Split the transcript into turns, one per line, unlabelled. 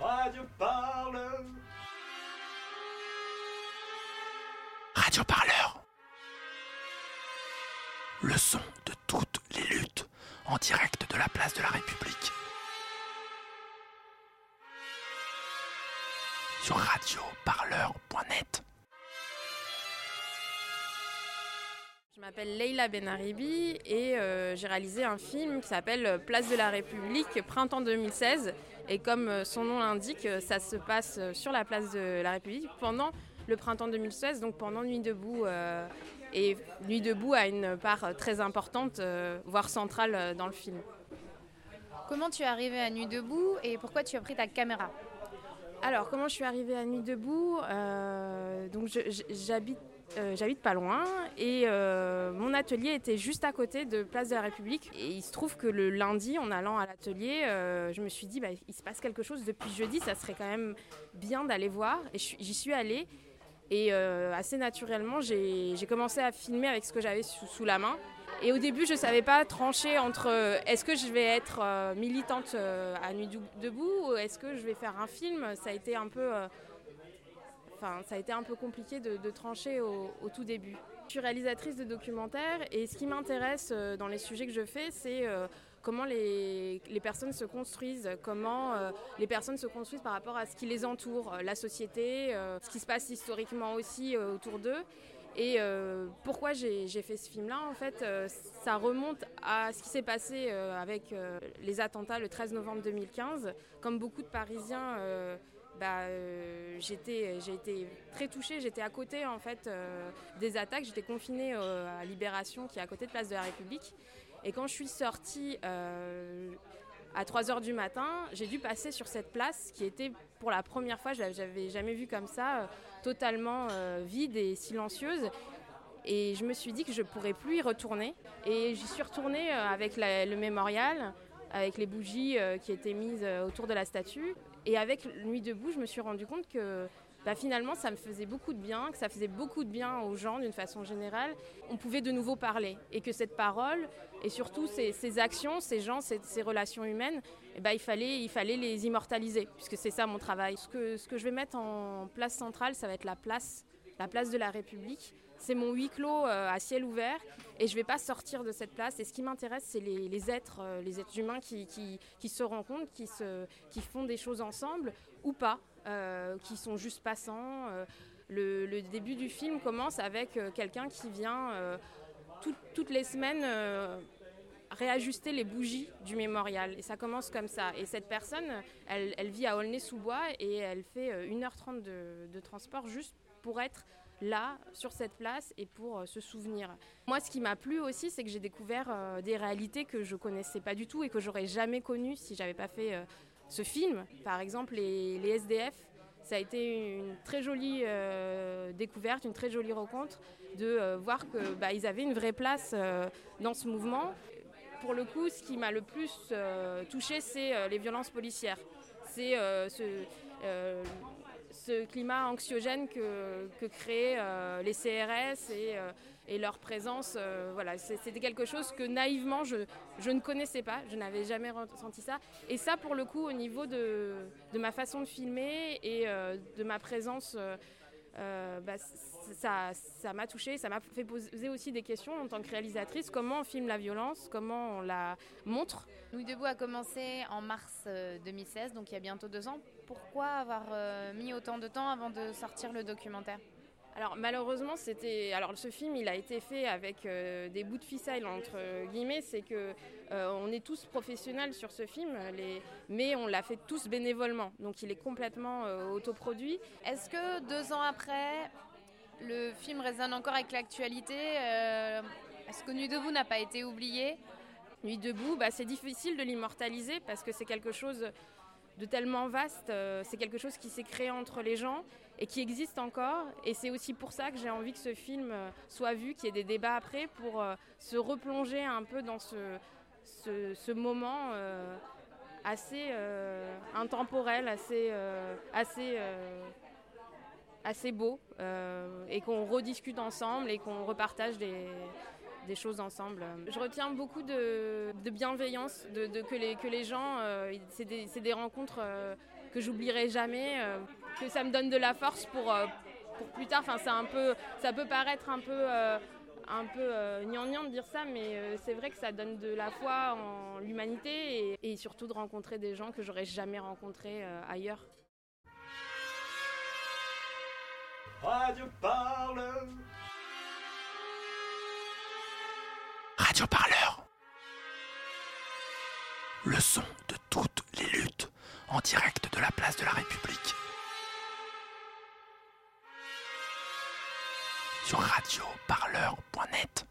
Radio Parleur.
Radio Parleur. Le son de toutes les luttes en direct de la place de la République. Sur radioparleur.net.
Je m'appelle Leila Benaribi et euh, j'ai réalisé un film qui s'appelle Place de la République, printemps 2016. Et comme euh, son nom l'indique, euh, ça se passe sur la place de la République pendant le printemps 2016, donc pendant Nuit debout. et Nuit debout a une part très importante, voire centrale dans le film.
Comment tu es arrivée à Nuit debout et pourquoi tu as pris ta caméra?
Alors, comment je suis arrivée à Nuit Debout? Donc, j'habite euh, j'habite pas loin et euh, mon atelier était juste à côté de Place de la République. Et il se trouve que le lundi, en allant à l'atelier, euh, je me suis dit, bah, il se passe quelque chose depuis jeudi, ça serait quand même bien d'aller voir. Et j'y suis allée. Et assez naturellement, j'ai commencé à filmer avec ce que j'avais sous, la main. Et au début, je ne savais pas trancher entre est-ce que je vais être militante à Nuit Debout ou est-ce que je vais faire un film. Ça a été un peu Enfin, ça a été un peu compliqué de, trancher au, tout début. Je suis réalisatrice de documentaires et ce qui m'intéresse euh, dans les sujets que je fais, c'est euh, comment les, personnes se construisent, comment euh, les personnes se construisent par rapport à ce qui les entoure, la société, ce qui se passe historiquement aussi autour d'eux. Et pourquoi j'ai fait ce film-là En fait, ça remonte à ce qui s'est passé avec les attentats le 13 novembre 2015. Comme beaucoup de Parisiens, bah, euh, j'ai été très touchée. J'étais à côté en fait euh, des attaques. J'étais confinée euh, à Libération, qui est à côté de Place de la République. Et quand je suis sortie à 3 h du matin, j'ai dû passer sur cette place qui était pour la première fois, je l'avais jamais vue comme ça, totalement vide et silencieuse. Et je me suis dit que je ne pourrais plus y retourner. Et j'y suis retournée avec le mémorial, avec les bougies qui étaient mises autour de la statue. Et avec Nuit debout, je me suis rendu compte que bah, finalement, ça me faisait beaucoup de bien, que ça faisait beaucoup de bien aux gens d'une façon générale. On pouvait de nouveau parler et que cette parole et surtout ces, actions, ces gens, ces, relations humaines, eh ben, il, fallait, les immortaliser puisque c'est ça mon travail. Ce que, je vais mettre en place centrale, ça va être la place, la place de la République. C'est mon huis clos euh, à ciel ouvert et je ne vais pas sortir de cette place. Et ce qui m'intéresse, c'est les, êtres, euh, les êtres humains qui, se rencontrent, qui, font des choses ensemble ou pas, qui sont juste passants. Le, début du film commence avec quelqu'un qui vient toutes les semaines réajuster les bougies du mémorial. Et ça commence comme ça. Et cette personne, elle, vit à Aulnay-sous-Bois et elle fait 1h30 de, transport juste pour être là, sur cette place, et pour euh, se souvenir. Moi, ce qui m'a plu aussi, c'est que j'ai découvert euh, des réalités que je connaissais pas du tout et que j'aurais jamais connues si j'avais pas fait euh, ce film. Par exemple, les, SDF. Ça a été une très jolie découverte, une très jolie rencontre de voir qu'ils bah, avaient une vraie place dans ce mouvement. Pour le coup, ce qui m'a le plus touché, c'est les violences policières. C'est ce, ce climat anxiogène que, que créent euh, les CRS et, euh, et leur présence. Euh, voilà, c'était quelque chose que naïvement je, je ne connaissais pas, je n'avais jamais ressenti ça. Et ça, pour le coup, au niveau de, de ma façon de filmer et de ma présence. Bah, ça, m'a touchée, ça m'a fait poser aussi des questions en tant que réalisatrice. Comment on filme la violence, comment on la montre?
Nuit debout a commencé en mars 2016, donc il y a bientôt deux ans pourquoi avoir euh, mis autant de temps avant de sortir le documentaire
alors malheureusement, c'était alors ce film, il a été fait avec euh, des bouts de ficelle entre guillemets. C'est que euh, on est tous professionnels sur ce film, les... mais on l'a fait tous bénévolement. Donc il est complètement autoproduit.
Est-ce que deux ans après, le film résonne encore avec l'actualité Est-ce que Nuit debout n'a pas été oublié?
Nuit debout, bah, c'est difficile de l'immortaliser parce que c'est quelque chose de tellement vaste. Euh, c'est quelque chose qui s'est créé entre les gens et qui existe encore. Et c'est aussi pour ça que j'ai envie que ce film euh, soit vu, qu'il y ait des débats après pour euh, se replonger un peu dans ce, moment assez intemporel, assez, assez, assez beau et qu'on rediscute ensemble et qu'on repartage des des choses ensemble. Je retiens beaucoup de, bienveillance, de, que, les, que les gens, c'est des, des, rencontres que j'oublierai jamais, que ça me donne de la force pour, pour plus tard. Enfin, un peu, ça peut paraître un peu un peu euh, de dire ça, mais euh, c'est vrai que ça donne de la foi en l'humanité et, surtout de rencontrer des gens que j'aurais jamais rencontrés euh, ailleurs.
Radio Parleur.
Radio Parleur. Le son de toutes les luttes en direct de la place de la République. sur radioparleur.net.